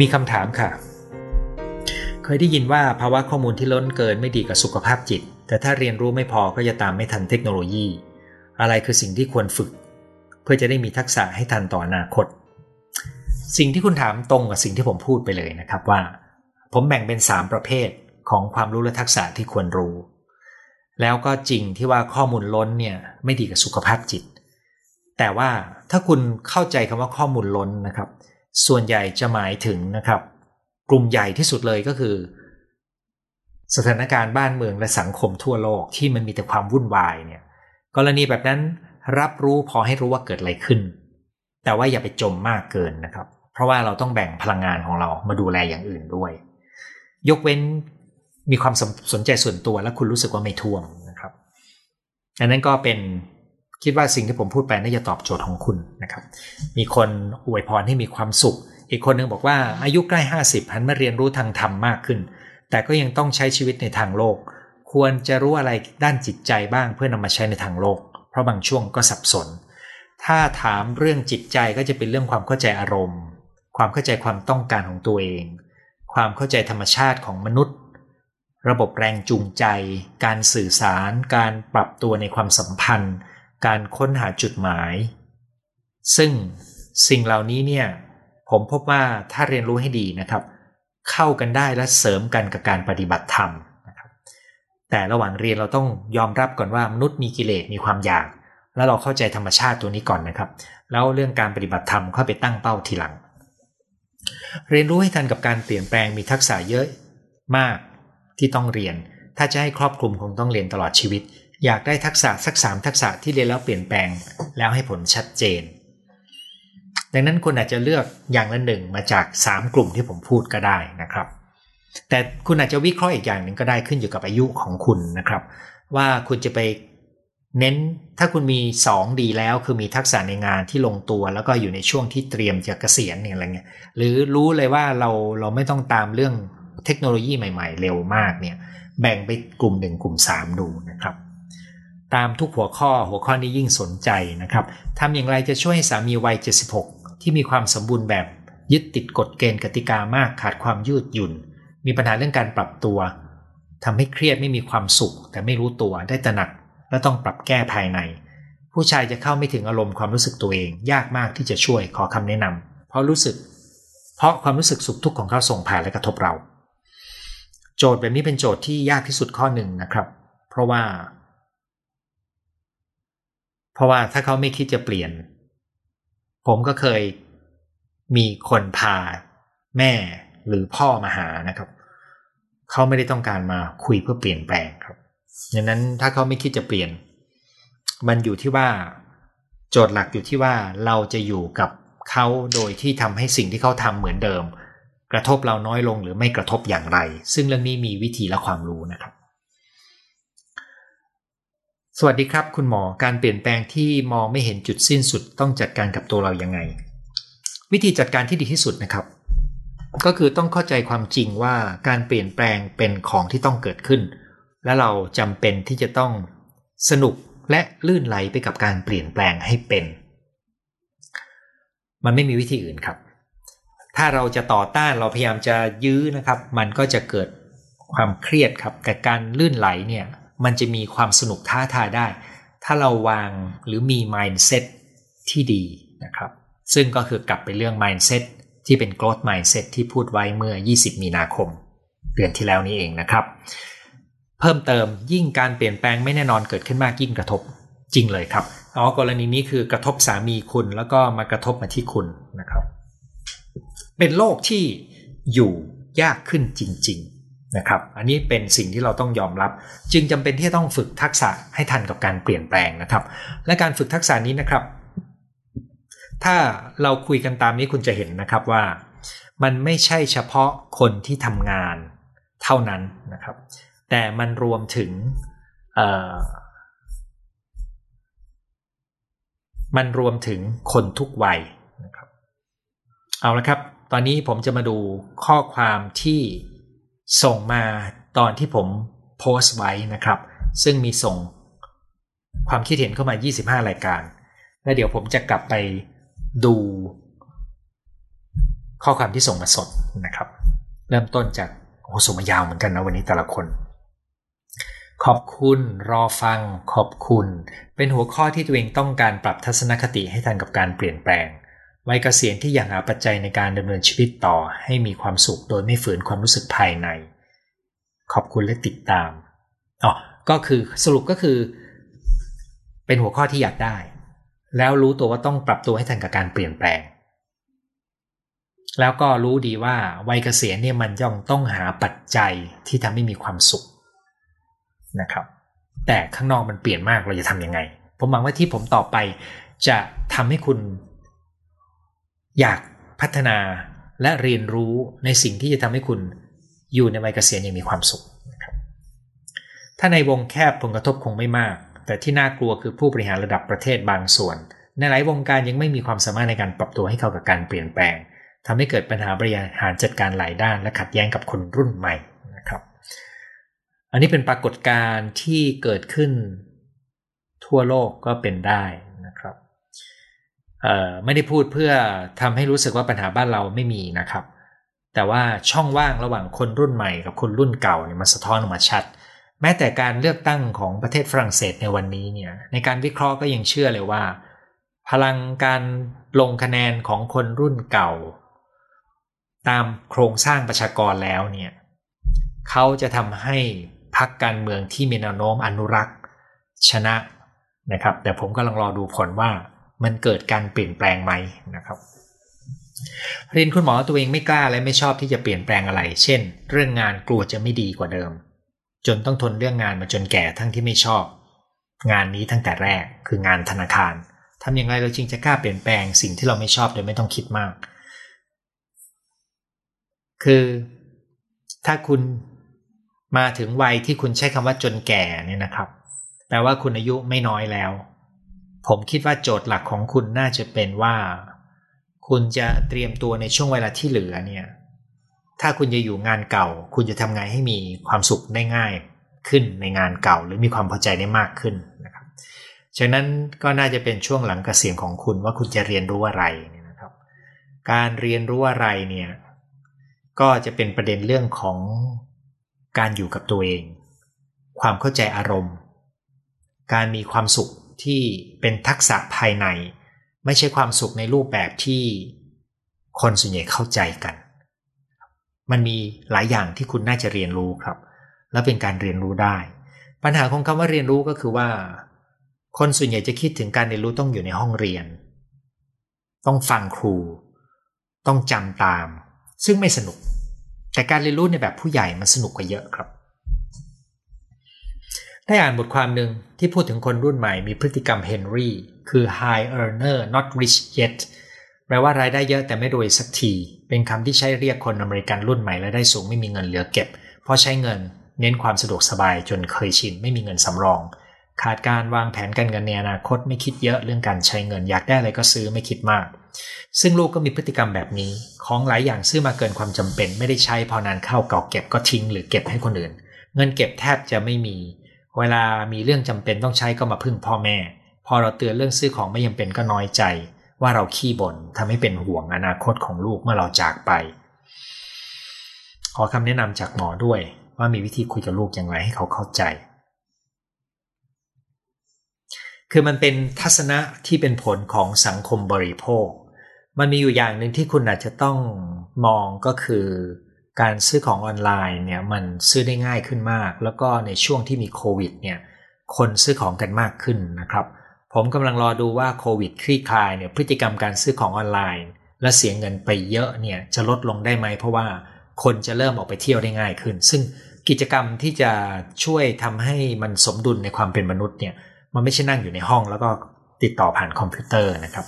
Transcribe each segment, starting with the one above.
มีคำถามค่ะ เคยได้ยินว่าภาวะข้อมูลที่ล้นเกินไม่ดีกับสุขภาพจิต แต่ถ้าเรียนรู้ไม่พอก็จะตามไม่ทันเทคโนโลยี อะไรคือสิ่งที่ควรฝึก เพื่อจะได้มีทักษะให้ทันต่ออนาคต สิ่งที่คุณถามตรงกับสิ่งที่ผมพูดไปเลยนะครับว่า ผมแบ่งเป็น 3 ประเภทของความรู้และทักษะที่ควรรู้ แล้วก็จริงที่ว่าข้อมูลล้นเนี่ยไม่ดีกับสุขภาพจิต แต่ว่าถ้าคุณเข้าใจคำว่าข้อมูลล้นนะครับ ส่วนใหญ่จะหมายถึงนะครับ กลุ่มใหญ่ที่สุดเลยก็คือ สถานการณ์บ้านเมืองและสังคมทั่วโลกที่มันมีแต่ความวุ่นวายเนี่ยกรณีแบบนั้นรับรู้พอให้รู้ว่าเกิดอะไรขึ้น แต่ว่าอย่าไปจมมากเกินนะครับ เพราะว่าเราต้องแบ่งพลังงานของเรามาดูแลอย่างอื่นด้วย ยกเว้นมีความสนใจส่วนตัวและคุณรู้สึกว่าไม่ท่วงนะครับอันนั้นก็เป็น คิดว่าสิ่งที่ผมพูดไปน่าจะตอบโจทย์ของคุณนะครับ มีคนอวยพรให้มีความสุข อีกคนนึงบอกว่าอายุใกล้ 50หันมาเรียนรู้ทางธรรมมากขึ้น แต่ก็ยังต้องใช้ชีวิตในทางโลก ควรจะรู้อะไรด้านจิตใจบ้างเพื่อนำมาใช้ในทางโลก เพราะบางช่วงก็สับสน ถ้าถามเรื่องจิตใจก็จะเป็นเรื่องความเข้าใจอารมณ์ ความเข้าใจความต้องการของตัวเอง ความเข้าใจธรรมชาติของมนุษย์ ระบบแรงจูงใจ การสื่อสาร การปรับตัวในความสัมพันธ์ การค้นหาจุดหมาย ซึ่งสิ่งเหล่านี้เนี่ยผมพบว่าถ้าเรียนรู้ให้ดีนะครับ เข้ากันได้และเสริมกันกับการปฏิบัติธรรมนะครับแต่ระหว่างเรียนเราต้องยอมรับก่อนว่ามนุษย์มีกิเลสมีความอยาก แล้วเราเข้าใจธรรมชาติตัวนี้ก่อนนะครับ แล้วเรื่องการปฏิบัติธรรมค่อยไปตั้งเป้าทีหลัง เรียนรู้ให้ทันกับการเปลี่ยนแปลงมีทักษะเยอะมากที่ต้องเรียน ถ้าจะให้ครอบคลุมคงต้องเรียนตลอดชีวิต อยากได้ทักษะสักสามทักษะที่เรียนแล้วเปลี่ยนแปลงแล้วให้ผลชัดเจน ดังนั้นคุณอาจจะเลือกอย่างละหนึ่งมาจาก 3 กลุ่มที่ผมพูดก็ได้นะครับ แต่คุณอาจจะวิเคราะห์อีกอย่างหนึ่งก็ได้ขึ้นอยู่กับอายุของคุณนะครับ ว่าคุณจะไปเน้นถ้าคุณมี 2 ดีแล้วคือมีทักษะในงานที่ลงตัวแล้วก็อยู่ในช่วงที่เตรียมจะเกษียณเนี่ยอะไรเงี้ยหรือรู้เลยว่าเราเราไม่ต้องตามเรื่องเทคโนโลยีใหม่ ๆ เร็วมากเนี่ยแบ่งไปกลุ่มหนึ่งกลุ่ม 3 ดูนะครับ ตามทุกหัวข้อหัวข้อนี้ยิ่งสนใจนะครับทำอย่างไรจะช่วยให้สามีวัย 76 ที่มีความสมบูรณ์แบบยึดติดกฎเกณฑ์กติกามากขาดความยืดหยุ่น มีปัญหาเรื่องการปรับตัวทำให้เครียดไม่มีความสุข แต่ไม่รู้ตัวได้ตระหนัก และต้องปรับแก้ภายใน ผู้ชายจะเข้าไม่ถึงอารมณ์ความรู้สึกตัวเอง ยากมากที่จะช่วยขอคำแนะนำเพราะรู้สึก เพราะความรู้สึกสุขทุกข์ของเขาส่งผ่านและกระทบเรา โจทย์แบบนี้เป็นโจทย์ที่ยากที่สุดข้อหนึ่งนะครับ เพราะว่า เพราะว่าถ้าเขาไม่คิดจะเปลี่ยน ผมก็เคยมีคนพาแม่หรือพ่อมาหานะครับ เขาไม่ได้ต้องการมาคุยเพื่อเปลี่ยนแปลงครับดังนั้นถ้าเขาไม่คิดจะเปลี่ยน มันอยู่ที่ว่า โจทย์หลักอยู่ที่ว่าเราจะอยู่กับเขาโดยที่ทำให้สิ่งที่เขาทำเหมือนเดิม กระทบเราน้อยลงหรือไม่กระทบอย่างไร ซึ่งเรื่องนี้มีวิธีและความรู้นะครับ วัสดีครับคุณหมอการเปลี่ยนแปลงที่มองไม่เห็นจุดสิ้นสุดต้องจัดการกับตัวเรายังไง วิธีจัดการที่ดีที่สุดนะครับ ก็คือต้องเข้าใจความจริงว่าการเปลี่ยนแปลงเป็นของที่ต้องเกิดขึ้น และเราจำเป็นที่จะต้องสนุกและลื่นไหลไปกับการเปลี่ยนแปลงให้เป็น มันไม่มีวิธีอื่นครับ ถ้าเราจะต่อต้านเราพยายามจะยื้อนะครับ มันก็จะเกิดความเครียดครับกับการลื่นไหลเนี่ย มันจะมีความสนุกท้าทายได้ ถ้าเราวางหรือมี mindset ที่ดีนะครับ ซึ่งก็คือกลับไปเรื่อง mindset ที่เป็น growth mindset ที่พูดไว้เมื่อ 20 มีนาคม เดือนที่แล้วนี้เองนะครับ เพิ่มเติมยิ่งการเปลี่ยนแปลงไม่แน่นอนเกิดขึ้นมากยิ่งกระทบจริงเลยครับอ๋อกรณีนี้คือกระทบสามีคุณแล้วก็มากระทบมาที่คุณนะครับ เป็นโลกที่อยู่ยากขึ้นจริง ๆ นะครับ อันนี้เป็นสิ่งที่เราต้องยอมรับ จึงจำเป็นที่ต้องฝึกทักษะให้ทันกับการเปลี่ยนแปลงนะครับ และการฝึกทักษะนี้นะครับ ถ้าเราคุยกันตามนี้คุณจะเห็นนะครับว่า มันไม่ใช่เฉพาะคนที่ทำงานเท่านั้นนะครับ แต่มันรวมถึงมันรวมถึงคนทุกวัยนะครับ เอาละครับ ตอนนี้ผมจะมาดูข้อความที่ ส่งมาตอนที่ผมโพสต์ไว้นะครับ ซึ่งมีส่งความคิดเห็นเข้ามา 25 รายการ และเดี๋ยวผมจะกลับไปดูข้อความที่ส่งมาสดนะครับ เริ่มต้นจากโอ้ส่งมายาวเหมือนกันนะวันนี้แต่ละคน ขอบคุณรอฟัง ขอบคุณ เป็นหัวข้อที่ตัวเองต้องการปรับทัศนคติให้ทันกับการเปลี่ยนแปลง วัยเกษียณที่อยากหาปัจจัยในการดำเนินชีวิตต่อให้มีความสุขโดยไม่ฝืนความรู้สึกภายใน ขอบคุณและติดตามอ๋อก็คือสรุปก็คือ เป็นหัวข้อที่อยากได้ แล้วรู้ตัวว่าต้องปรับตัวให้ทันกับการเปลี่ยนแปลง แล้วก็รู้ดีว่าวัยเกษียณเนี่ยมันย่อมต้องหาปัจจัยที่ทำให้มีความสุขนะครับ แต่ข้างนอกมันเปลี่ยนมากเราจะทำยังไง ผมหวังว่าที่ผมตอบไปจะทำให้คุณ อยากพัฒนาและเรียนรู้ในสิ่งที่จะทำให้คุณอยู่ในวัยเกษียณอย่างมีความสุขนะครับถ้าในวงแคบผลกระทบคงไม่มาก แต่ที่น่ากลัวคือผู้บริหารระดับประเทศบางส่วน ในหลายวงการยังไม่มีความสามารถในการปรับตัวให้เข้ากับการเปลี่ยนแปลงทำให้เกิดปัญหาบริหารจัดการหลายด้าน และขัดแย้งกับคนรุ่นใหม่นะครับ อันนี้เป็นปรากฏการณ์ที่เกิดขึ้น ทั่วโลกก็เป็นได้ ไม่ได้พูดเพื่อทำให้รู้สึกว่าปัญหาบ้านเราไม่มีนะครับ แต่ว่าช่องว่างระหว่างคนรุ่นใหม่กับคนรุ่นเก่าเนี่ยมันสะท้อนออกมาชัด แม้แต่การเลือกตั้งของประเทศฝรั่งเศสในวันนี้เนี่ยในการวิเคราะห์ก็ยังเชื่อเลยว่า พลังการลงคะแนนของคนรุ่นเก่า ตามโครงสร้างประชากรแล้วเนี่ยเขาจะทำให้พรรคการเมืองที่มีแนวโน้มอนุรักษ์ชนะนะครับ แต่ผมกำลังรอดูผลว่า มันเกิดการเปลี่ยนแปลงไหมนะครับเรียนคุณหมอตัวเองไม่กล้าและไม่ชอบที่จะเปลี่ยนแปลงอะไร เช่น เรื่องงานกลัวจะไม่ดีกว่าเดิม จนต้องทนเรื่องงานมาจนแก่ทั้งที่ไม่ชอบ งานนี้ตั้งแต่แรกคืองานธนาคารทำอย่างไรเราจึงจะกล้าเปลี่ยนแปลงสิ่งที่เราไม่ชอบโดยไม่ต้องคิดมาก คือถ้าคุณมาถึงวัยที่คุณใช้คำว่าจนแก่เนี่ยนะครับ แปลว่าคุณอายุไม่น้อยแล้ว ผมคิดว่าโจทย์หลักของคุณน่าจะเป็นว่า คุณจะเตรียมตัวในช่วงเวลาที่เหลือเนี่ย ถ้าคุณจะอยู่งานเก่า คุณจะทำไงให้มีความสุขได้ง่ายขึ้นในงานเก่า หรือมีความพอใจได้มากขึ้นนะครับฉะนั้นก็น่าจะเป็นช่วงหลังเกษียณของคุณว่าคุณจะเรียนรู้อะไรนะครับ การเรียนรู้อะไรเนี่ยก็จะเป็นประเด็นเรื่องของการอยู่กับตัวเอง ความเข้าใจอารมณ์ การมีความสุข ที่เป็นทักษะภายใน ไม่ใช่ความสุขในรูปแบบที่คนส่วนใหญ่เข้าใจกัน มันมีหลายอย่างที่คุณน่าจะเรียนรู้ครับ และเป็นการเรียนรู้ได้ ปัญหาของคำว่าเรียนรู้ก็คือว่า คนส่วนใหญ่จะคิดถึงการเรียนรู้ต้องอยู่ในห้องเรียน ต้องฟังครู ต้องจำตาม ซึ่งไม่สนุก แต่การเรียนรู้ในแบบผู้ใหญ่มันสนุกกว่าเยอะครับ ได้อ่านบทความหนึ่งที่พูดถึงคนรุ่นใหม่มีพฤติกรรมเฮนรี่คือ high earner not rich yet แปลว่ารายได้เยอะแต่ไม่รวยสักที เป็นคำที่ใช้เรียกคนอเมริกันรุ่นใหม่และได้สูงไม่มีเงินเหลือเก็บ เพราะใช้เงินเน้นความสะดวกสบายจนเคยชินไม่มีเงินสำรอง ขาดการวางแผนการเงินในอนาคตไม่คิดเยอะเรื่องการใช้เงินอยากได้อะไรก็ซื้อไม่คิดมาก ซึ่งลูกก็มีพฤติกรรมแบบนี้ ของหลายอย่างซื้อมาเกินความจำเป็น ไม่ได้ใช้พอนานเข้าเก่าเก็บก็ทิ้งหรือเก็บให้คนอื่น เงินเก็บแทบจะไม่มี เวลามีเรื่องจำเป็นต้องใช้ก็มาพึ่งพ่อแม่ พอเราเตือนเรื่องซื้อของไม่ยังเป็นก็น้อยใจ ว่าเราขี้บ่นทำให้เป็นห่วงอนาคตของลูกเมื่อเราจากไป ขอคำแนะนำจากหมอด้วย ว่ามีวิธีคุยกับลูกอย่างไรให้เขาเข้าใจ คือมันเป็นทัศนะที่เป็นผลของสังคมบริโภค มันมีอยู่อย่างหนึ่งที่คุณอาจจะต้องมองก็คือ การซื้อของออนไลน์เนี่ยมันซื้อได้ง่ายขึ้นมาก แล้วก็ในช่วงที่มีโควิดเนี่ยคนซื้อของกันมากขึ้นนะครับ ผมกำลังรอดูว่าโควิดคลี่คลายเนี่ยพฤติกรรมการซื้อของออนไลน์ และเสียเงินไปเยอะเนี่ยจะลดลงได้ไหม เพราะว่าคนจะเริ่มออกไปเที่ยวได้ง่ายขึ้น ซึ่งกิจกรรมที่จะช่วยทำให้มันสมดุลในความเป็นมนุษย์เนี่ยมันไม่ใช่นั่งอยู่ในห้องแล้วก็ติดต่อผ่านคอมพิวเตอร์นะครับ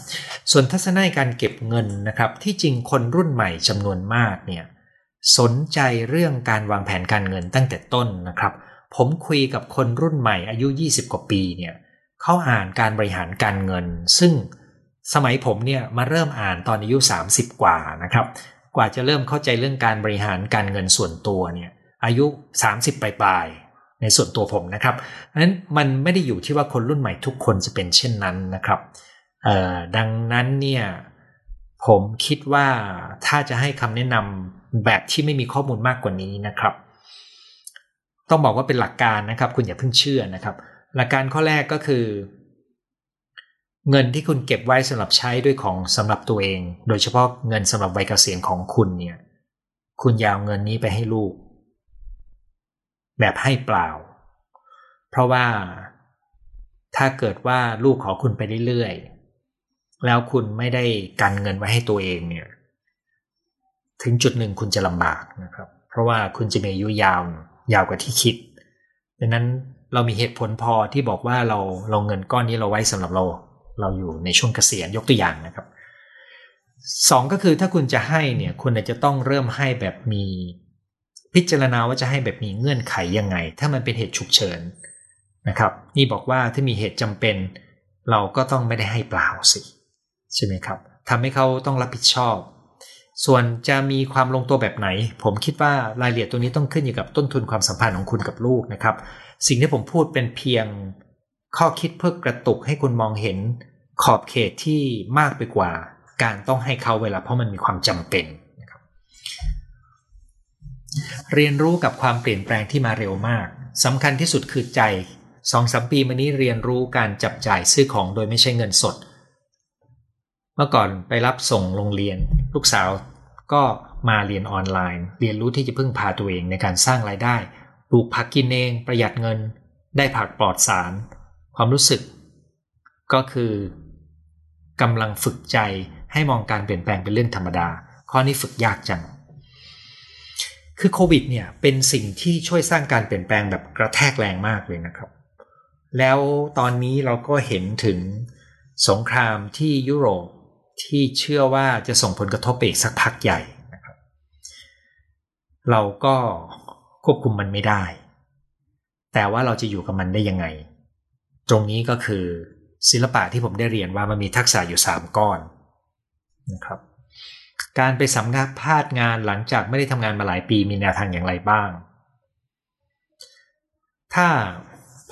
ส่วนทัศนัยการเก็บเงินนะครับ ที่จริงคนรุ่นใหม่จำนวนมากเนี่ย สนใจเรื่องการวางแผนการเงินตั้งแต่ต้นนะครับ ผมคุยกับคนรุ่นใหม่อายุ 20 กว่าปีเนี่ยเขาอ่านการบริหารการเงิน ซึ่งสมัยผมเนี่ยมาเริ่มอ่านตอนอายุ 30 กว่านะครับ กว่าจะเริ่มเข้าใจเรื่องการบริหารการเงินส่วนตัวเนี่ยอายุ 30 ปลายๆในส่วนตัวผมนะครับนั้นมันไม่ได้อยู่ที่ว่าคนรุ่นใหม่ทุกคนจะเป็นเช่นนั้นนะครับดังนั้นเนี่ยผมคิดว่าถ้าจะให้คำแนะนำ แบบที่ไม่มีข้อมูลมากกว่านี้นะครับ ต้องบอกว่าเป็นหลักการนะครับ คุณอย่าเพิ่งเชื่อนะครับ หลักการข้อแรกก็คือ เงินที่คุณเก็บไว้สำหรับใช้ด้วยของสำหรับตัวเอง โดยเฉพาะเงินสำหรับวัยเกษียณของคุณเนี่ย คุณยาวเงินนี้ไปให้ลูก แบบให้เปล่า เพราะว่าถ้าเกิดว่าลูกขอคุณไปเรื่อยๆ แล้วคุณไม่ได้กันเงินไว้ให้ตัวเองเนี่ย ถึงจุดหนึ่งคุณจะลำบากนะครับ เพราะว่าคุณจะมีอายุยาวยาวกว่าที่คิดดังนั้นเรามีเหตุผลพอที่บอกว่าเราเราเงินก้อนนี้เราไว้สำหรับเรา เราอยู่ในช่วงเกษียณยกตัวอย่างนะครับสองก็คือถ้าคุณจะให้เนี่ยคุณอาจจะต้องเริ่มให้แบบมีพิจารณาว่าจะให้แบบมีเงื่อนไขยังไง ถ้ามันเป็นเหตุฉุกเฉินนะครับ นี่บอกว่าถ้ามีเหตุจำเป็น เราก็ต้องไม่ได้ให้เปล่าสิใช่ไหมครับทำให้เขาต้องรับผิดชอบ ส่วนจะมีความลงตัวแบบไหน ผมคิดว่ารายละเอียดตัวนี้ต้องขึ้นอยู่กับต้นทุนความสัมพันธ์ของคุณกับลูกนะครับ สิ่งที่ผมพูดเป็นเพียงข้อคิดเพื่อกระตุกให้คุณมองเห็นขอบเขตที่มากไปกว่า การต้องให้เขาเวลาเพราะมันมีความจำเป็นนะครับ เรียนรู้กับความเปลี่ยนแปลงที่มาเร็วมากสำคัญที่สุดคือใจสองสามปีมานี้เรียนรู้การจับจ่ายซื้อของโดยไม่ใช่เงินสด เมื่อก่อนไปรับส่งโรงเรียน ลูกสาวก็มาเรียนออนไลน์ เรียนรู้ที่จะพึ่งพาตัวเองในการสร้างรายได้ปลูกผักกินเองประหยัดเงิน ได้ผักปลอดสาร ความรู้สึก ก็คือกำลังฝึกใจให้มองการเปลี่ยนแปลงเป็นเรื่องธรรมดา ข้อนี้ฝึกยากจัง คือโควิดเนี่ยเป็นสิ่งที่ช่วยสร้างการเปลี่ยนแปลงแบบกระแทกแรงมากเลยนะครับ แล้วตอนนี้เราก็เห็นถึงสงครามที่ยุโรป ที่เชื่อว่าจะส่งผลกระทบไปอีกสักพักใหญ่นะครับ เราก็ควบคุมมันไม่ได้ แต่ว่าเราจะอยู่กับมันได้ยังไง ตรงนี้ก็คือศิลปะที่ผมได้เรียนว่ามันมีทักษะอยู่ 3 ก้อนนะครับ การไปสัมภาษณ์งานหลังจากไม่ได้ทำงานมาหลายปีมีแนวทางอย่างไรบ้าง ถ้า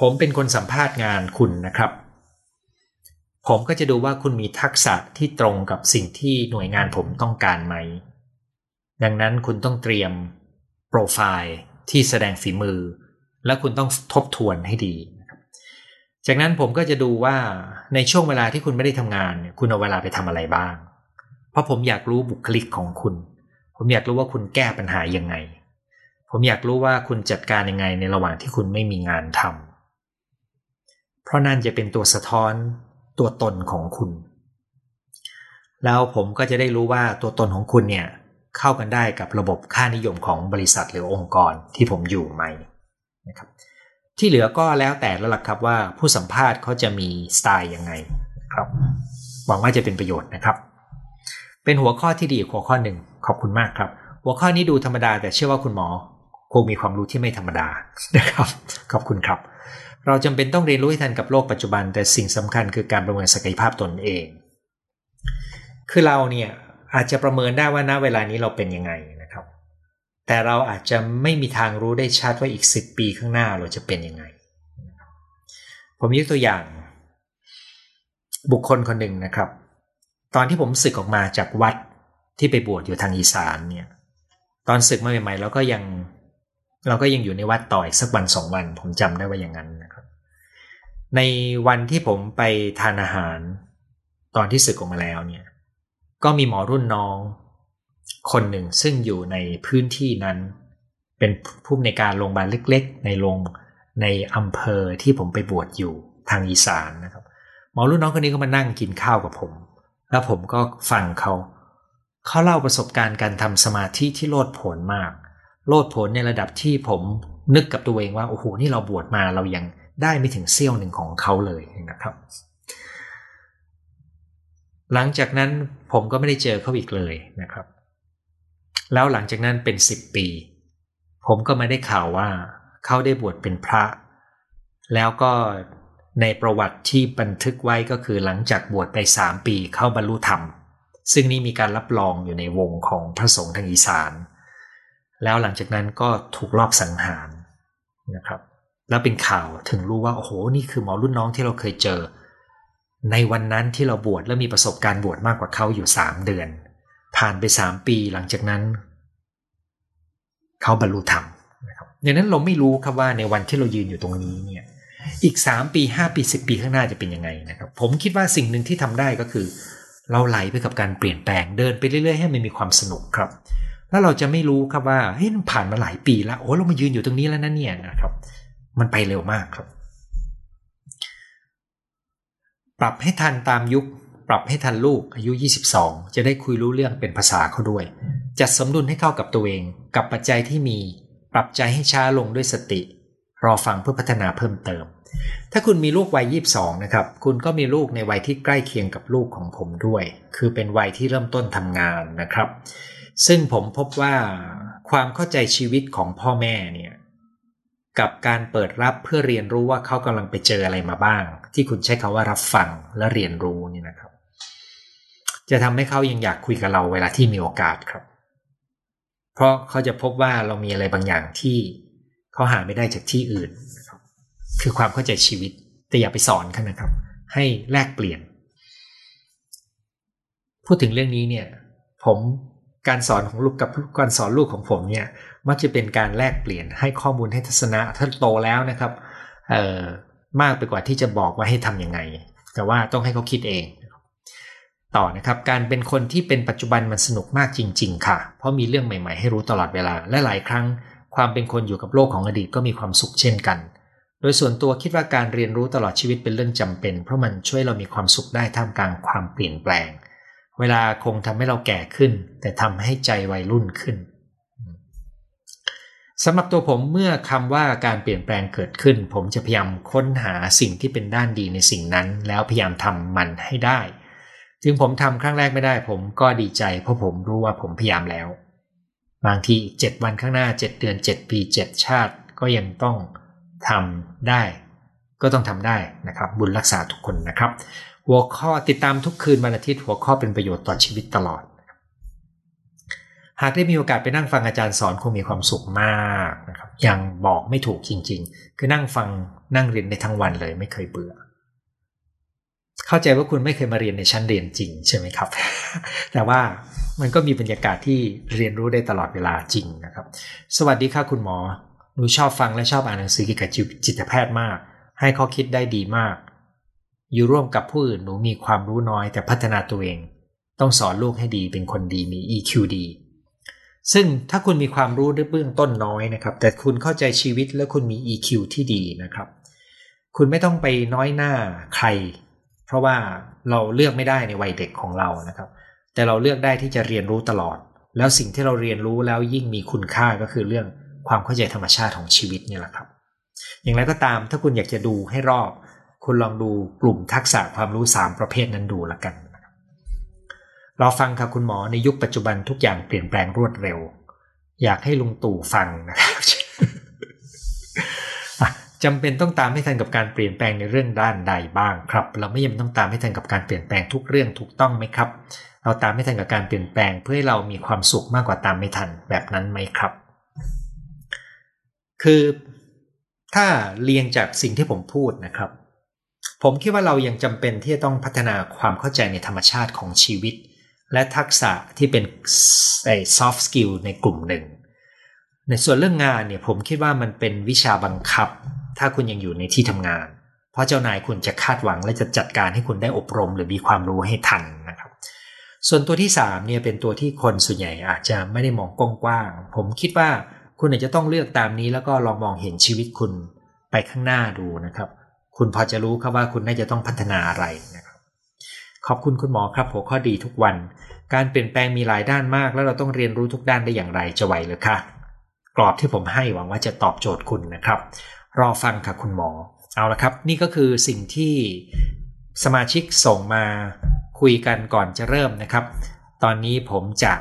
ผมเป็นคนสัมภาษณ์งานคุณนะครับ ผมก็จะดูว่าคุณมีทักษะที่ตรงกับสิ่งที่หน่วยงานผมต้องการไหม ดังนั้นคุณต้องเตรียมโปรไฟล์ที่แสดงฝีมือ และคุณต้องทบทวนให้ดี จากนั้นผมก็จะดูว่าในช่วงเวลาที่คุณไม่ได้ทำงาน คุณเอาเวลาไปทำอะไรบ้าง เพราะผมอยากรู้บุคลิกของคุณ ผมอยากรู้ว่าคุณแก้ปัญหายังไง ผมอยากรู้ว่าคุณจัดการยังไงในระหว่างที่คุณไม่มีงานทำเพราะนั่นจะเป็นตัวสะท้อน ตัวตนของคุณ แล้วผมก็จะได้รู้ว่าตัวตนของคุณเนี่ยเข้ากันได้กับระบบค่านิยมของบริษัทหรือองค์กรที่ผมอยู่ไหมนะครับที่เหลือก็แล้วแต่แล้วล่ะครับว่าผู้สัมภาษณ์เขาจะมีสไตล์ยังไงครับหวังว่าจะเป็นประโยชน์นะครับ เป็นหัวข้อที่ดีหัวข้อหนึ่งขอบคุณมากครับ หัวข้อนี้ดูธรรมดาแต่เชื่อว่าคุณหมอคงมีความรู้ที่ไม่ธรรมดานะครับ ขอบคุณครับ เราจำเป็นต้องเรียนรู้ให้ทันกับโลกปัจจุบัน แต่สิ่งสำคัญคือการประเมินศักยภาพตนเอง คือเราเนี่ยอาจจะประเมินได้ว่าณเวลานี้เราเป็นยังไงนะครับ แต่เราอาจจะไม่มีทางรู้ได้ชัดว่าอีก 10 ปีข้างหน้าเราจะเป็นยังไง ผมยกตัวอย่าง บุคคลคนหนึ่งนะครับ ตอนที่ผมศึกออกมาจากวัดที่ไปบวชอยู่ทางอีสานเนี่ย ตอนศึกมาใหม่ๆเราก็ยัง เราก็ยังอยู่ในวัดต่ออีกสักวันสองวันผมจำได้ว่าอย่างนั้นนะครับ ในวันที่ผมไปทานอาหาร ตอนที่ศึกออกมาแล้วเนี่ย ก็มีหมอรุ่นน้อง คนหนึ่งซึ่งอยู่ในพื้นที่นั้น เป็นผู้ในการโรงพยาบาลเล็ก ๆ ในโรงในอำเภอที่ผมไปบวชอยู่ทางอีสานนะครับ หมอรุ่นน้องคนนี้ก็มานั่งกินข้าวกับผม แล้วผมก็ฟังเขาเขาเล่าประสบการณ์การทำสมาธิที่โลดโผนมาก โลดผลในระดับที่ผมนึกกับตัวเองว่าโอ้โหนี่เราบวชมาเรายังได้ไม่ถึงเสี้ยวหนึ่งของเขาเลยนะครับ หลังจากนั้นผมก็ไม่ได้เจอเขาอีกเลยนะครับ แล้วหลังจากนั้นเป็นสิบปี ผมก็ไม่ได้ข่าวว่าเขาได้บวชเป็นพระ แล้วก็ในประวัติที่บันทึกไว้ก็คือหลังจากบวชไปสามปีเข้าบรรลุธรรม ซึ่งนี่มีการรับรองอยู่ในวงของพระสงฆ์ทางอีสาน แล้วหลังจากนั้นก็ถูกลอบสังหารนะครับ แล้วเป็นข่าวถึงรู้ว่าโอ้โหนี่คือหมอรุ่นน้องที่เราเคยเจอ ในวันนั้นที่เราบวชแล้วมีประสบการณ์บวชมากกว่าเขาอยู่สามเดือน ผ่านไปสามปีหลังจากนั้น เขาบรรลุธรรมนะครับดังนั้นเราไม่รู้ครับว่าในวันที่เรายืนอยู่ตรงนี้เนี่ยอีก 3 ปี 5 ปี 10 ปีข้างหน้าจะเป็นยังไงนะครับ ผมคิดว่าสิ่งหนึ่งที่ทำได้ก็คือ เราไหลไปกับการเปลี่ยนแปลงเดินไปเรื่อยๆให้มันมีความสนุกครับ แล้วเราจะไม่รู้ครับว่าเฮ้ยมันผ่านมาหลายปีแล้วโอ้เรามายืนอยู่ตรงนี้แล้วนะเนี่ยนะครับ มันไปเร็วมากครับ ปรับให้ทันตามยุค ปรับให้ทันลูกอายุ 22 จะได้คุยรู้เรื่องเป็นภาษาเขาด้วย จัดสมดุลให้เข้ากับตัวเอง กับปัจจัยที่มี ปรับใจให้ช้าลงด้วยสติ รอฟังเพื่อพัฒนาเพิ่มเติม ถ้าคุณมีลูกวัย 22 นะครับ คุณก็มีลูกในวัยที่ใกล้เคียงกับลูกของผมด้วย คือเป็นวัยที่เริ่มต้นทำงานนะครับ ซึ่งผมพบว่าความเข้าใจชีวิตของพ่อแม่เนี่ยกับการเปิดรับเพื่อเรียนรู้ว่าเขากำลังไปเจออะไรมาบ้าง ที่คุณใช้คาว่ารับฟังและเรียนรู้นี่นะครับ จะทำให้เขายังอยากคุยกับเราเวลาที่มีโอกาสครับ เพราะเขาจะพบว่าเรามีอะไรบางอย่างที่เขาหาไม่ได้จากที่อื่นนะครับ คือความเข้าใจชีวิตแต่อย่าไปสอนเขานะครับ ให้แลกเปลี่ยน พูดถึงเรื่องนี้เนี่ย ผม การสอนของลูกกับการสอนลูกของผมเนี่ยมักจะเป็นการแลกเปลี่ยนให้ข้อมูลให้ทัศนะถ้าโตแล้วนะครับเอ่อมากไปกว่าที่จะบอกว่าให้ทำยังไง แต่ว่าต้องให้เขาคิดเอง ต่อนะครับ การเป็นคนที่เป็นปัจจุบันมันสนุกมากจริง ๆ ค่ะ เพราะมีเรื่องใหม่ๆให้รู้ตลอดเวลาและหลายครั้ง ความเป็นคนอยู่กับโลกของอดีตก็มีความสุขเช่นกัน โดยส่วนตัวคิดว่าการเรียนรู้ตลอดชีวิตเป็นเรื่องจำเป็น เพราะมันช่วยเรามีความสุขได้ท่ามกลางความเปลี่ยนแปลง เวลาคงทำให้เราแก่ขึ้น แต่ทำให้ใจวัยรุ่นขึ้นสำหรับตัวผมเมื่อคำว่าการเปลี่ยนแปลงเกิดขึ้น ผมจะพยายามค้นหาสิ่งที่เป็นด้านดีในสิ่งนั้น แล้วพยายามทำมันให้ได้จึงผมทำครั้งแรกไม่ได้ ผมก็ดีใจ เพราะผมรู้ว่าผมพยายามแล้ว บางทีเจ็ดวันข้างหน้าเจ็ดเดือนเจ็ดปีเจ็ดชาติก็ยังต้องทำได้ ก็ต้องทำได้นะครับ บุญรักษาทุกคนนะครับ หัวข้อติดตามทุกคืนวันอาทิตย์หัวข้อเป็นประโยชน์ต่อชีวิตตลอด หากได้มีโอกาสไปนั่งฟังอาจารย์สอนคงมีความสุขมากนะครับยังบอกไม่ถูกจริง ๆ คือนั่งฟังนั่งเรียนในทั้งวันเลยไม่เคยเบื่อ เข้าใจว่าคุณไม่เคยมาเรียนในชั้นเรียนจริงใช่ไหมครับ แต่ว่ามันก็มีบรรยากาศที่เรียนรู้ได้ตลอดเวลาจริงนะครับ สวัสดีค่ะคุณหมอหนูชอบฟังและชอบอ่านหนังสือเกี่ยวกับจิตแพทย์มาก ให้ข้อคิดได้ดีมาก อยู่ร่วมกับผู้อื่นหนูมีความรู้น้อยแต่พัฒนาตัวเอง ต้องสอนลูกให้ดีเป็นคนดีมี EQ ดีซึ่งถ้าคุณมีความรู้ด้วยเบื้องต้นน้อยนะครับ แต่คุณเข้าใจชีวิตและคุณมี EQ ที่ดีนะครับ คุณไม่ต้องไปน้อยหน้าใคร เพราะว่าเราเลือกไม่ได้ในวัยเด็กของเรานะครับ แต่เราเลือกได้ที่จะเรียนรู้ตลอด แล้วสิ่งที่เราเรียนรู้แล้วยิ่งมีคุณค่าก็คือเรื่องความเข้าใจธรรมชาติของชีวิตนี่แหละครับ อย่างไรก็ตามถ้าคุณอยากจะดูให้รอบ คุณลองดูกลุ่มทักษะความรู้ 3 ประเภทนั้นดูละกันรอฟังครับคุณหมอในยุคปัจจุบันทุกอย่างเปลี่ยนแปลงรวดเร็ว อยากให้ลุงตู่ฟังนะครับจำเป็นต้องตามให้ทันกับการเปลี่ยนแปลงในเรื่องด้านใดบ้างครับ เราไม่ยังต้องตามให้ทันกับการเปลี่ยนแปลงทุกเรื่องถูกต้องไหมครับ เราตามไม่ทันกับการเปลี่ยนแปลงเพื่อให้เรามีความสุขมากกว่าตามไม่ทันแบบนั้นไหมครับ คือถ้าเรียงจากสิ่งที่ผมพูดนะครับ ผมคิดว่าเรายังจำเป็นที่จะต้องพัฒนาความเข้าใจในธรรมชาติของชีวิต และทักษะที่เป็นไอ้ soft skill ในกลุ่มหนึ่ง ในส่วนเรื่องงานเนี่ยผมคิดว่ามันเป็นวิชาบังคับ ถ้าคุณยังอยู่ในที่ทำงาน เพราะเจ้านายคุณจะคาดหวังและจะจัดการให้คุณได้อบรม หรือมีความรู้ให้ทันนะครับ ส่วนตัวที่3เนี่ยเป็นตัวที่คนส่วนใหญ่อาจจะไม่ได้มองกว้างๆผมคิดว่าคุณอาจจะต้องเลือกตามนี้แล้วก็ลองมองเห็นชีวิตคุณไปข้างหน้าดูนะครับ คุณพอจะรู้ครับว่าคุณน่าจะต้องพัฒนาอะไรนะครับ ขอบคุณคุณหมอครับหัวข้อดีทุกวัน การเปลี่ยนแปลงมีหลายด้านมาก แล้วเราต้องเรียนรู้ทุกด้านได้อย่างไรจะไหวหรือคะกรอบที่ผมให้หวังว่าจะตอบโจทย์คุณนะครับ รอฟังค่ะคุณหมอ เอาละครับ นี่ก็คือสิ่งที่สมาชิกส่งมาคุยกันก่อนจะเริ่มนะครับ ตอนนี้ผมจะ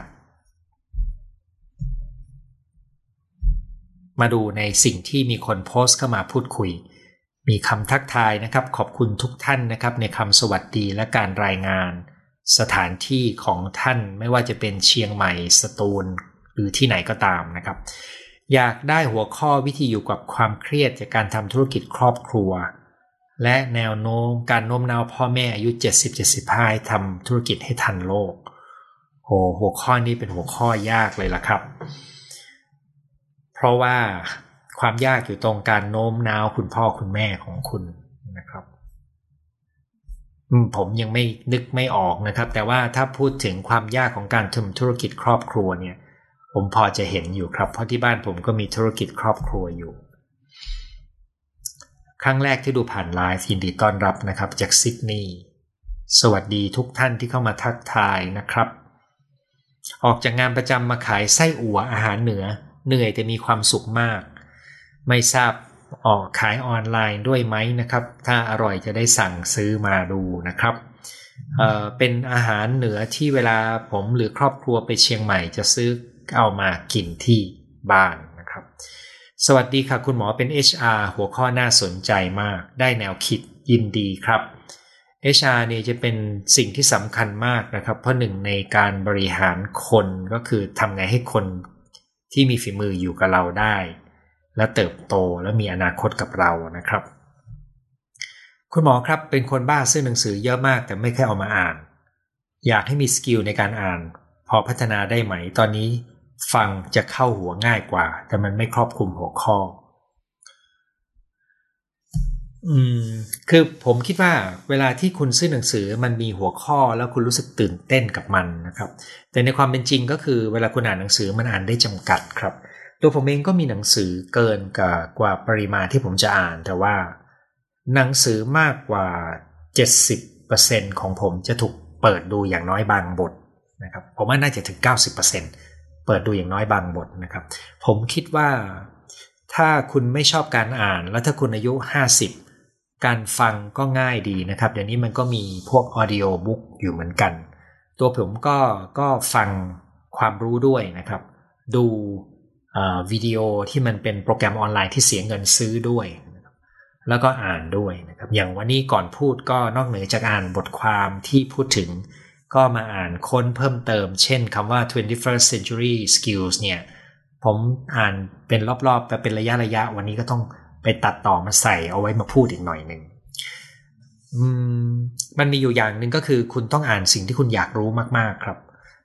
มาดูในสิ่งที่มีคนโพสต์เข้ามาพูดคุย มีคำทักทายนะครับ ขอบคุณทุกท่านนะครับ ในคำสวัสดีและการรายงาน สถานที่ของท่านไม่ว่าจะเป็นเชียงใหม่สตูล หรือที่ไหนก็ตามนะครับ อยากได้หัวข้อวิธีอยู่กับความเครียดจากการทำธุรกิจครอบครัว และแนวโน้มการโน้มน้าวพ่อแม่อายุ 70-75ทำธุรกิจให้ทันโลกโหหัวข้อนี้เป็นหัวข้อยากเลยล่ะครับ เพราะว่า ความยากอยู่ตรงการโน้มน้าวคุณพ่อคุณแม่ของคุณนะครับผมยังไม่นึกไม่ออกนะครับ แต่ว่าถ้าพูดถึงความยากของการทำธุรกิจครอบครัวเนี่ย ผมพอจะเห็นอยู่ครับ เพราะที่บ้านผมก็มีธุรกิจครอบครัวอยู่ ครั้งแรกที่ดูผ่านไลฟ์ยินดีต้อนรับนะครับ จากซิดนีย์สวัสดีทุกท่านที่เข้ามาทักทายนะครับ ออกจากงานประจำมาขายไส้อั่วอาหารเหนือ เหนื่อยแต่มีความสุขมาก ไม่ทราบออกขายออนไลน์ด้วยไหมนะครับ ถ้าอร่อยจะได้สั่งซื้อมาดูนะครับเเป็นอาหารเหนือที่เวลาผมหรือครอบครัวไปเชียงใหม่จะซื้อเอามากินที่บ้านนะครับ สวัสดีค่ะคุณหมอเป็น HR หัวข้อน่าสนใจมาก ได้แนวคิดยินดีครับ HR เนี่ยจะเป็นสิ่งที่สำคัญมากนะครับ เพราะหนึ่งในการบริหารคนก็คือทำไงให้คนที่มีฝีมืออยู่กับเราได้ และเติบโตและมีอนาคตกับเรานะครับ คุณหมอครับเป็นคนบ้าซื้อหนังสือเยอะมากแต่ไม่เคยเอามาอ่าน อยากให้มีสกิลในการอ่าน พอพัฒนาได้ไหมตอนนี้ ฟังจะเข้าหัวง่ายกว่า แต่มันไม่ครอบคลุมหัวข้อ อืมคือผมคิดว่าเวลาที่คุณซื้อหนังสือมันมีหัวข้อแล้วคุณรู้สึกตื่นเต้นกับมันนะครับ แต่ในความเป็นจริงก็คือ เวลาคุณอ่านหนังสือมันอ่านได้จำกัดครับ ตัวผมเองก็มีหนังสือเกินกว่ากว่าปริมาณที่ผมจะอ่าน แต่ว่า หนังสือมากกว่า 70%ของผมจะถูกเปิดดูอย่างน้อยบางบทนะครับผมว่าน่าจะถึง 90%เปิดดูอย่างน้อยบางบทนะครับ ผมคิดว่าถ้าคุณไม่ชอบการอ่าน แล้วถ้าคุณอายุ 50 การฟังก็ง่ายดีนะครับ เดี๋ยวนี้มันก็มีพวกออดิโอบุ๊กอยู่เหมือนกัน ตัวผมก็ก็ฟังความรู้ด้วยนะครับ ดู วิดีโอที่มันเป็นโปรแกรมออนไลน์ที่เสียเงินซื้อด้วย แล้วก็อ่านด้วยนะครับอย่างวันนี้ก่อนพูดก็นอกเหนือจากอ่านบทความที่พูดถึง ก็มาอ่านค้นเพิ่มเติม เช่นคำว่า 21st century skills เนี่ยผมอ่านเป็นรอบๆแต่เป็นระยะระยะ วันนี้ก็ต้องไปตัดต่อมาใส่เอาไว้มาพูดอีกหน่อยหนึ่งมันมีอยู่อย่างหนึ่งก็คือ คุณต้องอ่านสิ่งที่คุณอยากรู้มากๆครับ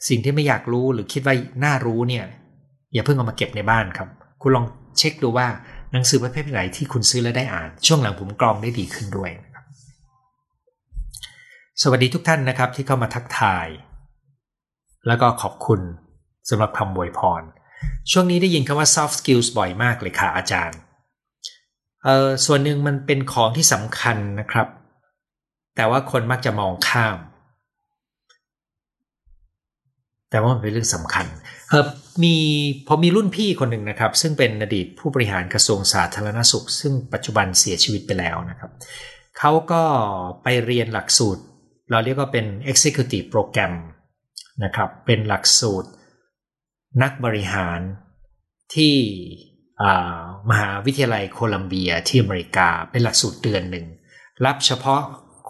สิ่งที่ไม่อยากรู้หรือคิดว่าน่ารู้เนี่ย อย่าเพิ่งเอามาเก็บในบ้านครับ คุณลองเช็คดูว่าหนังสือประเภทไหนที่คุณซื้อแล้วได้อ่าน ช่วงหลังผมกรองได้ดีขึ้นด้วยนะครับสวัสดีทุกท่านนะครับที่เข้ามาทักทาย แล้วก็ขอบคุณสำหรับคำบวยพร ช่วงนี้ได้ยินคำว่า soft skills บ่อยมากเลยค่ะอาจารย์เออส่วนหนึ่งมันเป็นของที่สำคัญนะครับ แต่ว่าคนมักจะมองข้าม แต่ว่ามันเป็นเรื่องสำคัญเออมีพอมีรุ่นพี่คนหนึ่งนะครับ ซึ่งเป็นอดีตผู้บริหารกระทรวงสาธารณสุข ซึ่งปัจจุบันเสียชีวิตไปแล้วนะครับเขาก็ไปเรียนหลักสูตร เราเรียกว่าเป็น executive program นะครับเป็นหลักสูตรนักบริหารที่มหาวิทยาลัยโคลัมเบียที่อเมริกาเป็นหลักสูตรเดือนหนึ่ง รับเฉพาะ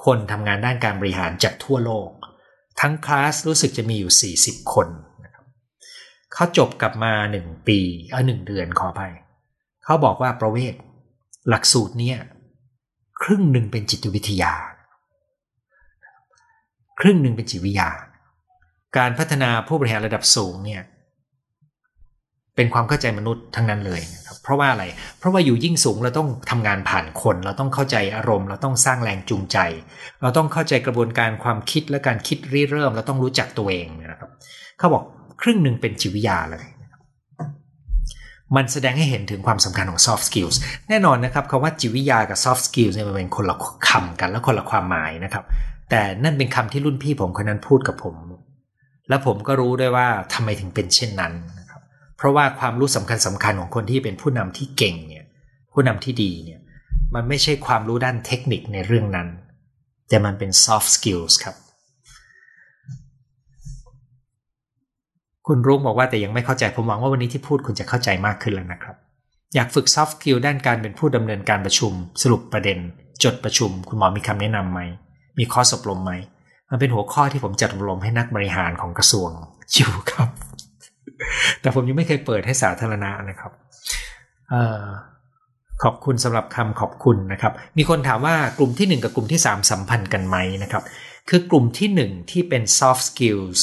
คนทำงานด้านการบริหารจากทั่วโลก ทั้งคลาสรู้สึกจะมีอยู่ 40 คนนะครับเขาจบกลับมาหนึ่งปีเออหนึ่งเดือนขอไปเขาบอกว่าประเวศหลักสูตรเนี้ยครึ่งหนึ่งเป็นจิตวิทยา ครึ่งหนึ่งเป็นจิตวิทยา การพัฒนาผู้บริหารระดับสูงเนี่ย เป็นความเข้าใจมนุษย์ทั้งนั้นเลยครับเพราะว่าอะไร เพราะว่าอยู่ยิ่งสูงเราต้องทำงานผ่านคน เราต้องเข้าใจอารมณ์ เราต้องสร้างแรงจูงใจ เราต้องเข้าใจกระบวนการความคิดและการคิดริเริ่ม เราต้องรู้จักตัวเองนะครับ เขาบอกครึ่งหนึ่งเป็นจิตวิทยาเลย มันแสดงให้เห็นถึงความสำคัญของ soft skills แน่นอนนะครับคำว่าจิตวิทยากับ soft skills เนี่ยมันเป็นคนละคำกันและคนละความหมายนะครับ แต่นั่นเป็นคำที่รุ่นพี่ผมคนนั้นพูดกับผม และผมก็รู้ด้วยว่าทำไมถึงเป็นเช่นนั้น เพราะว่าความรู้สำคัญสำคัญของคนที่เป็นผู้นำที่เก่งเนี่ยผู้นำที่ดีเนี่ยมันไม่ใช่ความรู้ด้านเทคนิคในเรื่องนั้น แต่มันเป็น soft skills ครับ คุณรุ้งบอกว่าแต่ยังไม่เข้าใจผมหวังว่าวันนี้ที่พูดคุณจะเข้าใจมากขึ้นแล้วนะครับ อยากฝึก soft skill ด้านการเป็นผู้ดำเนินการประชุม สรุปประเด็น จดประชุม คุณหมอมีคำแนะนำไหม มีข้อสอบรมไหม มันเป็นหัวข้อที่ผมจัดอบรมให้นักบริหารของกระทรวงอยู่ครับ แต่ผมยังไม่เคยเปิดให้สาธารณะนะครับขอบคุณสำหรับคำขอบคุณนะครับ มีคนถามว่ากลุ่มที่ 1 กับกลุ่มที่ 3 สัมพันธ์กันไหมนะครับ คือกลุ่มที่ 1 ที่เป็น soft skills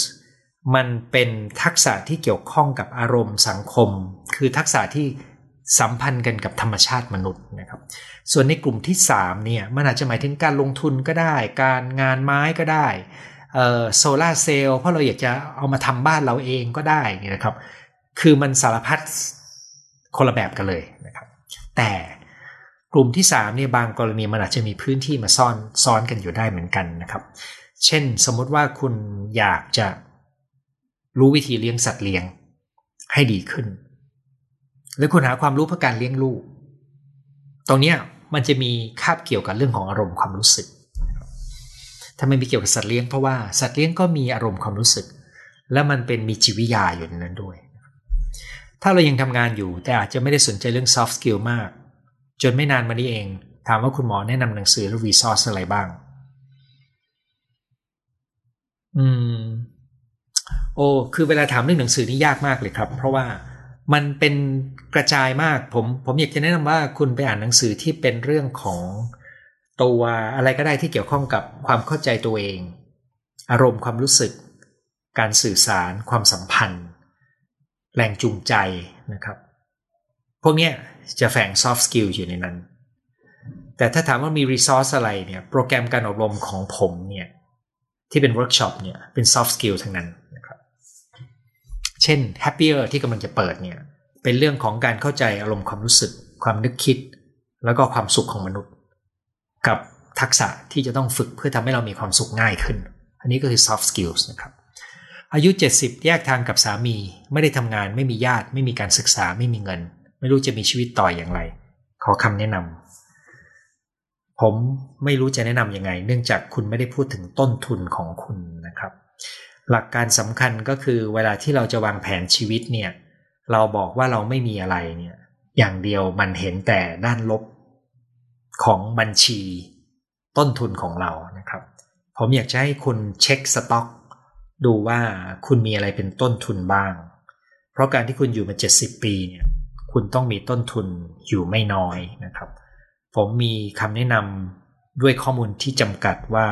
มันเป็นทักษะที่เกี่ยวข้องกับอารมณ์สังคม คือทักษะที่สัมพันธ์กันกับธรรมชาติมนุษย์นะครับ ส่วนในกลุ่มที่3เนี่ยมันอาจจะหมายถึงการลงทุนก็ได้ การงานไม้ก็ได้ โซลาเซลล์เพราะเราอยากจะเอามาทำบ้านเราเองก็ได้นี่นะครับ คือมันสารพัดคนละแบบกันเลยนะครับ แต่กลุ่มที่3เนี่ยบางกรณีมันอาจจะมีพื้นที่มาซ่อนซ้อนกันอยู่ได้เหมือนกันนะครับ เช่นสมมติว่าคุณอยากจะรู้วิธีเลี้ยงสัตว์เลี้ยงให้ดีขึ้นหรือคุณหาความรู้เพื่อการเลี้ยงลูก ตรงนี้มันจะมีคาบเกี่ยวกับเรื่องของอารมณ์ความรู้สึก ทำไม่มีเกี่ยวกับสัตว์เลี้ยงเพราะว่าสัตว์เลี้ยงก็มีอารมณ์ความรู้สึก และมันเป็นมีจิตวิทยาอยู่ในนั้นด้วย ถ้าเรายังทำงานอยู่แต่อาจจะไม่ได้สนใจเรื่อง soft skill มาก จนไม่นานมานี้เอง ถามว่าคุณหมอแนะนำหนังสือหรือรีซอสอะไรบ้าง อืม โอ้คือเวลาถามเรื่องหนังสือนี่ยากมากเลยครับ เพราะว่ามันเป็นกระจายมากผมผมอยากจะแนะนำว่าคุณไปอ่านหนังสือที่เป็นเรื่องของ ตัวอะไรก็ได้ที่เกี่ยวข้องกับความเข้าใจตัวเอง อารมณ์ความรู้สึก การสื่อสาร ความสัมพันธ์ แรงจูงใจนะครับ พวกนี้จะแฝง soft skill อยู่ในนั้น แต่ถ้าถามว่ามี resource อะไรเนี่ยโปรแกรมการอบรมของผมเนี่ยที่เป็นเวิร์กช็อปเนี่ยเป็น soft skill ทั้งนั้นนะครับเช่น happier ที่กำลังจะเปิดเนี่ยเป็นเรื่องของการเข้าใจอารมณ์ความรู้สึก ความนึกคิด แล้วก็ความสุขของมนุษย์ กับทักษะที่จะต้องฝึกเพื่อทำให้เรามีความสุขง่ายขึ้น อันนี้ก็คือ soft skills นะครับ อายุ 70 แยกทางกับสามี ไม่ได้ทำงานไม่มีญาติ ไม่มีการศึกษาไม่มีเงิน ไม่รู้จะมีชีวิตต่ออย่างไร ขอคำแนะนำผมไม่รู้จะแนะนำยังไง เนื่องจากคุณไม่ได้พูดถึงต้นทุนของคุณนะครับ หลักการสำคัญก็คือเวลาที่เราจะวางแผนชีวิตเนี่ย เราบอกว่าเราไม่มีอะไรเนี่ย อย่างเดียวมันเห็นแต่ด้านลบ ของบัญชีต้นทุนของเรานะครับ ผมอยากจะให้คุณเช็คสต็อก ดูว่าคุณมีอะไรเป็นต้นทุนบ้าง เพราะการที่คุณอยู่มา 70 ปีเนี่ยคุณต้องมีต้นทุนอยู่ไม่น้อยนะครับ ผมมีคำแนะนำด้วยข้อมูลที่จำกัดว่า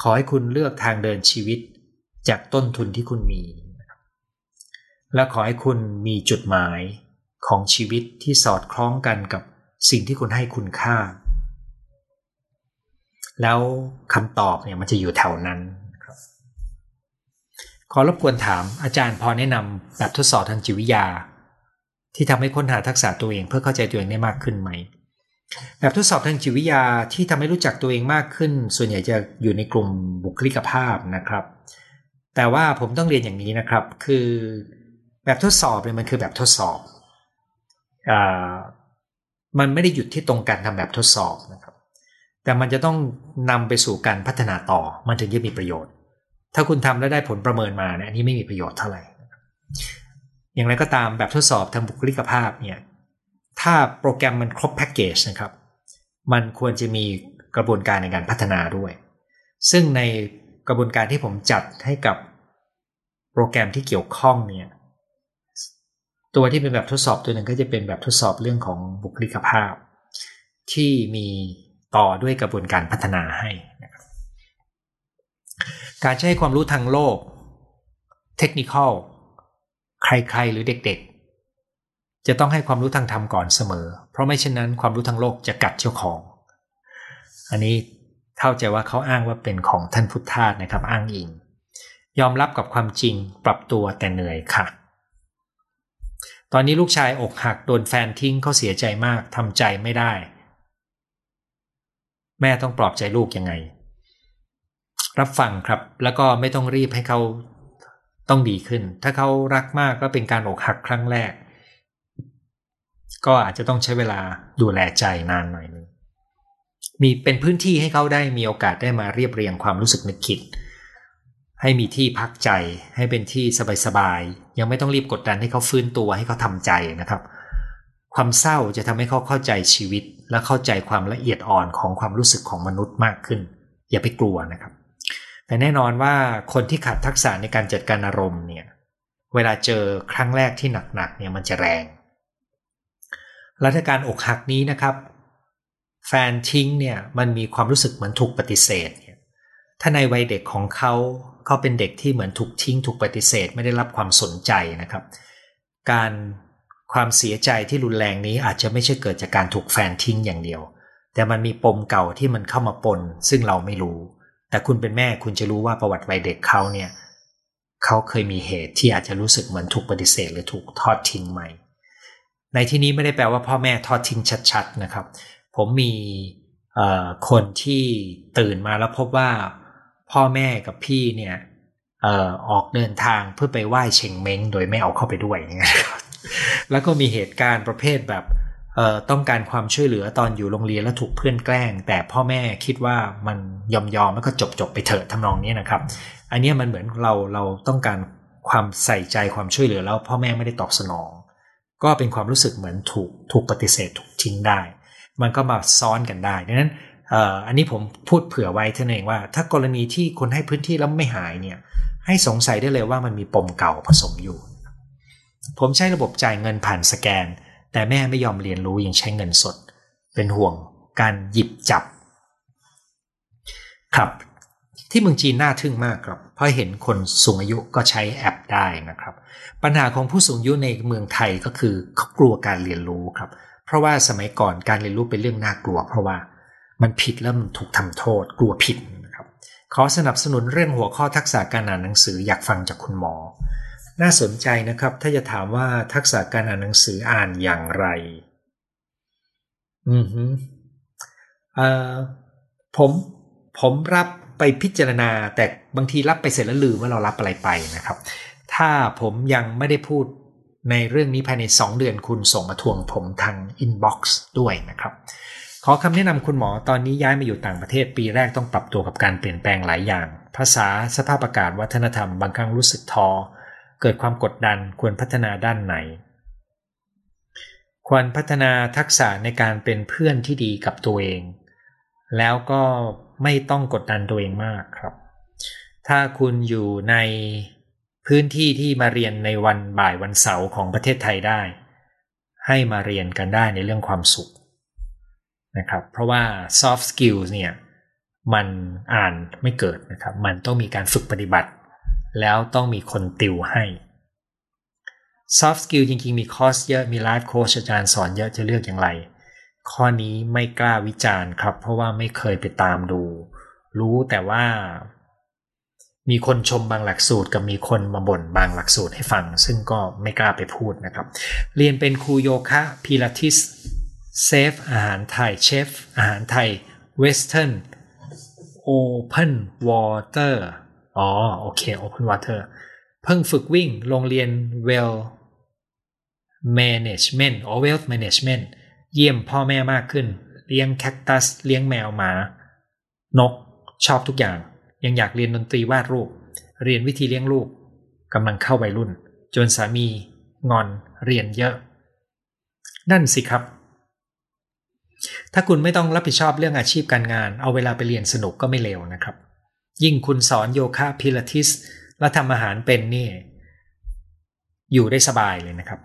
ขอให้คุณเลือกทางเดินชีวิตจากต้นทุนที่คุณมี และขอให้คุณมีจุดหมายของชีวิตที่สอดคล้องกันกับ สิ่งที่คุณให้คุณค่า แล้วคำตอบเนี่ยมันจะอยู่แถวนั้นครับขอรบกวนถามอาจารย์พอแนะนำแบบทดสอบทางจิตวิทยา ที่ทำให้ค้นหาทักษะตัวเองเพื่อเข้าใจตัวเองได้มากขึ้นไหม แบบทดสอบทางจิตวิทยาที่ทำให้รู้จักตัวเองมากขึ้น ส่วนใหญ่จะอยู่ในกลุ่มบุคลิกภาพนะครับ แต่ว่าผมต้องเรียนอย่างนี้นะครับ คือแบบทดสอบเนี่ยมันคือแบบทดสอบ มันไม่ได้หยุดที่ตรงการทำแบบทดสอบนะครับ แต่มันจะต้องนำไปสู่การพัฒนาต่อมันถึงจะมีประโยชน์ ถ้าคุณทำแล้วได้ผลประเมินมาเนี่ยอันนี้ไม่มีประโยชน์เท่าไหร่อย่างไรก็ตามแบบทดสอบทางบุคลิกภาพเนี่ยถ้าโปรแกรมมันครบแพ็กเกจนะครับ มันควรจะมีกระบวนการในการพัฒนาด้วย ซึ่งในกระบวนการที่ผมจัดให้กับโปรแกรมที่เกี่ยวข้องเนี่ย ตัวที่เป็นแบบทดสอบตัวหนึ่งก็จะเป็นแบบทดสอบเรื่องของบุคลิกภาพ ที่มีต่อด้วยกระบวนการพัฒนาให้นะครับการใช้ความรู้ทางโลก เทคนิคใครๆหรือเด็กๆ จะต้องให้ความรู้ทางธรรมก่อนเสมอ เพราะไม่เช่นนั้นความรู้ทางโลกจะกัดเจ้าของ อันนี้เท่าใจว่าเขาอ้างว่าเป็นของท่านพุทธาสนะครับอ้างอิง ยอมรับกับความจริงปรับตัวแต่เหนื่อยค่ะ ตอนนี้ลูกชายอกหักโดนแฟนทิ้งเขาเสียใจมากทำใจไม่ได้ แม่ต้องปลอบใจลูกยังไง รับฟังครับ แล้วก็ไม่ต้องรีบให้เขาต้องดีขึ้น ถ้าเขารักมากก็เป็นการอกหักครั้งแรก ก็อาจจะต้องใช้เวลาดูแลใจนานหน่อยนึงมีเป็นพื้นที่ให้เขาได้มีโอกาสได้มาเรียบเรียงความรู้สึกนึกคิด ให้มีที่พักใจ ให้เป็นที่สบายๆยังไม่ต้องรีบกดดันให้เขาฟื้นตัวให้เขาทำใจนะครับ ความเศร้าจะทำให้เขาเข้าใจชีวิต และเข้าใจความละเอียดอ่อนของความรู้สึกของมนุษย์มากขึ้น อย่าไปกลัวนะครับ แต่แน่นอนว่าคนที่ขาดทักษะในการจัดการอารมณ์เนี่ยเวลาเจอครั้งแรกที่หนักๆเนี่ยมันจะแรงรัฐการอกหักนี้นะครับ แฟนทิ้งเนี่ยมันมีความรู้สึกเหมือนถูกปฏิเสธถ้าในวัยเด็กของเขา เขาเป็นเด็กที่เหมือนถูกทิ้งถูกปฏิเสธ ไม่ได้รับความสนใจนะครับ การความเสียใจที่รุนแรงนี้อาจจะไม่ใช่เกิดจากการถูกแฟนทิ้งอย่างเดียว แต่มันมีปมเก่าที่มันเข้ามาปน ซึ่งเราไม่รู้ แต่คุณเป็นแม่คุณจะรู้ว่าประวัติวัยเด็กเขาเนี่ยเขาเคยมีเหตุที่อาจจะรู้สึกเหมือนถูกปฏิเสธ หรือถูกทอดทิ้งไหมในที่นี้ไม่ได้แปลว่าพ่อแม่ทอดทิ้งชัด ๆนะครับ ผมมีคนที่ตื่นมาแล้วพบว่า พ่อแม่กับพี่เนี่ยออกเดินทางเพื่อไปไหว้เชงเม้งโดยไม่เอาเข้าไปด้วยนะครับแล้วก็มีเหตุการณ์ประเภทแบบต้องการความช่วยเหลือตอนอยู่โรงเรียนแล้วถูกเพื่อนแกล้ง แต่พ่อแม่คิดว่ามันยอมยอมแล้วก็จบจบไปเถอะทำนองนี้นะครับ อันนี้มันเหมือนเราเราต้องการความใส่ใจความช่วยเหลือแล้วพ่อแม่ไม่ได้ตอบสนอง ก็เป็นความรู้สึกเหมือนถูกถูกปฏิเสธถูกทิ้งได้ มันก็มาซ้อนกันได้ดังนั้น อันนี้ผมพูดเผื่อไว้ท่านเองว่า ถ้ากรณีที่คนให้พื้นที่แล้วไม่หายเนี่ยให้สงสัยได้เลยว่ามันมีปมเก่าผสมอยู่ ผมใช้ระบบจ่ายเงินผ่านสแกน แต่แม่ไม่ยอมเรียนรู้ยังใช้เงินสด เป็นห่วงการหยิบจับ ครับ ที่เมืองจีนน่าทึ่งมากครับ เพราะเห็นคนสูงอายุก็ใช้แอปได้นะครับ ปัญหาของผู้สูงอายุในเมืองไทยก็คือเขากลัวการเรียนรู้ครับ เพราะว่าสมัยก่อนการเรียนรู้เป็นเรื่องน่ากลัว เพราะว่า มันผิดแล้วมันถูกทำโทษ กลัวผิดนะครับขอสนับสนุนเรื่องหัวข้อทักษะการอ่านหนังสืออยากฟังจากคุณหมอ น่าสนใจนะครับ ถ้าจะถามว่าทักษะการอ่านหนังสืออ่านอย่างไร อือฮึเอ่อผมผมรับไปพิจารณา แต่บางทีรับไปเสร็จแล้วลืมว่าเรารับอะไรไปนะครับ ถ้าผมยังไม่ได้พูดในเรื่องนี้ภายใน 2 เดือนคุณส่งมาทวงผมทางอินบ็อกซ์ด้วยนะครับ ขอคำแนะนำคุณหมอตอนนี้ย้ายมาอยู่ต่างประเทศปีแรกต้องปรับตัวกับการเปลี่ยนแปลงหลายอย่าง ภาษาสภาพอากาศวัฒนธรรมบางครั้งรู้สึกท้อเกิดความกดดันควรพัฒนาด้านไหน ควรพัฒนาทักษะในการเป็นเพื่อนที่ดีกับตัวเอง แล้วก็ไม่ต้องกดดันตัวเองมากครับ ถ้าคุณอยู่ในพื้นที่ที่มาเรียนในวันบ่ายวันเสาร์ของประเทศไทยได้ ให้มาเรียนกันได้ในเรื่องความสุข นะครับ เพราะว่า soft skills เนี่ยมันอ่านไม่เกิดนะครับ มันต้องมีการฝึกปฏิบัติ แล้วต้องมีคนติวให้ soft skill จริงๆ มีคอร์สเยอะ มีไลฟ์โค้ชอาจารย์สอนเยอะจะเลือกอย่างไร ข้อนี้ไม่กล้าวิจารณ์ครับ เพราะว่าไม่เคยไปตามดู รู้แต่ว่ามีคนชมบางหลักสูตรกับมีคนมาบ่นบางหลักสูตรให้ฟัง ซึ่งก็ไม่กล้าไปพูดนะครับ เรียนเป็นครูโยคะพิลาทิส เชฟอาหารไทยเชฟอาหารไทย western open waterอ๋อโอเคโอเพนวอเตอร์เพิ่งฝึกวิ่งโรงเรียน Well Management อ๋อ Wealth Management เยี่ยมพ่อแม่มากขึ้น เลี้ยงแคคตัส เลี้ยงแมวหมา นก ชอบทุกอย่าง ยังอยากเรียนดนตรีวาดรูป เรียนวิธีเลี้ยงลูกกำลังเข้าวัยรุ่น จนสามี งอน เรียนเยอะ นั่นสิครับ ถ้าคุณไม่ต้องรับผิดชอบเรื่องอาชีพการงาน เอาเวลาไปเรียนสนุกก็ไม่เลวนะครับ ยิ่งคุณสอนโยคะพิลาทิส และทำอาหารเป็นนี่ อยู่ได้สบายเลยนะครับ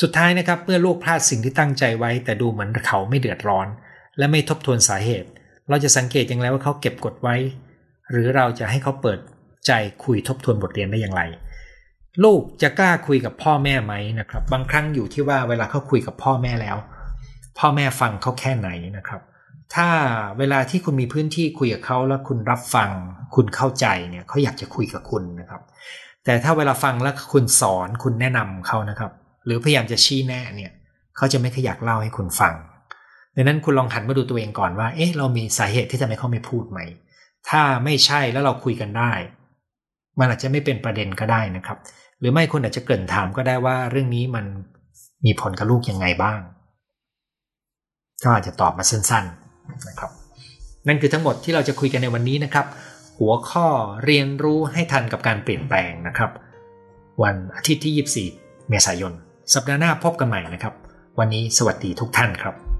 สุดท้ายนะครับเมื่อลูกพลาดสิ่งที่ตั้งใจไว้ แต่ดูเหมือนเขาไม่เดือดร้อน และไม่ทบทวนสาเหตุ เราจะสังเกตอย่างไรว่าเขาเก็บกดไว้ หรือเราจะให้เขาเปิดใจคุยทบทวนบทเรียนได้อย่างไร ลูกจะกล้าคุยกับพ่อแม่ไหมนะครับ บางครั้งอยู่ที่ว่าเวลาเขาคุยกับพ่อแม่แล้ว พ่อแม่ฟังเขาแค่ไหนนะครับ ถ้าเวลาที่คุณมีพื้นที่คุยกับเขาแล้วคุณรับฟัง คุณเข้าใจเนี่ยเขาอยากจะคุยกับคุณนะครับ แต่ถ้าเวลาฟังแล้วคุณสอนคุณแนะนำเขานะครับ หรือพยายามจะชี้แนะเนี่ยเขาจะไม่ขยักเล่าให้คุณฟังดังนั้นคุณลองหันมาดูตัวเองก่อนว่า เอ๊ะ เรามีสาเหตุที่จะไม่เขาไม่พูดไหม ถ้าไม่ใช่แล้วเราคุยกันได้ มันอาจจะไม่เป็นประเด็นก็ได้นะครับ หรือไม่คุณอาจจะเกริ่นถามก็ได้ว่าเรื่องนี้มันมีผลกับลูกยังไงบ้าง ก็อาจจะตอบมาสั้นๆนะครับ นั่นคือทั้งหมดที่เราจะคุยกันในวันนี้นะครับ หัวข้อเรียนรู้ให้ทันกับการเปลี่ยนแปลงนะครับ วันอาทิตย์ที่ 24 เมษายน สัปดาห์หน้าพบกันใหม่นะครับ วันนี้สวัสดีทุกท่านครับ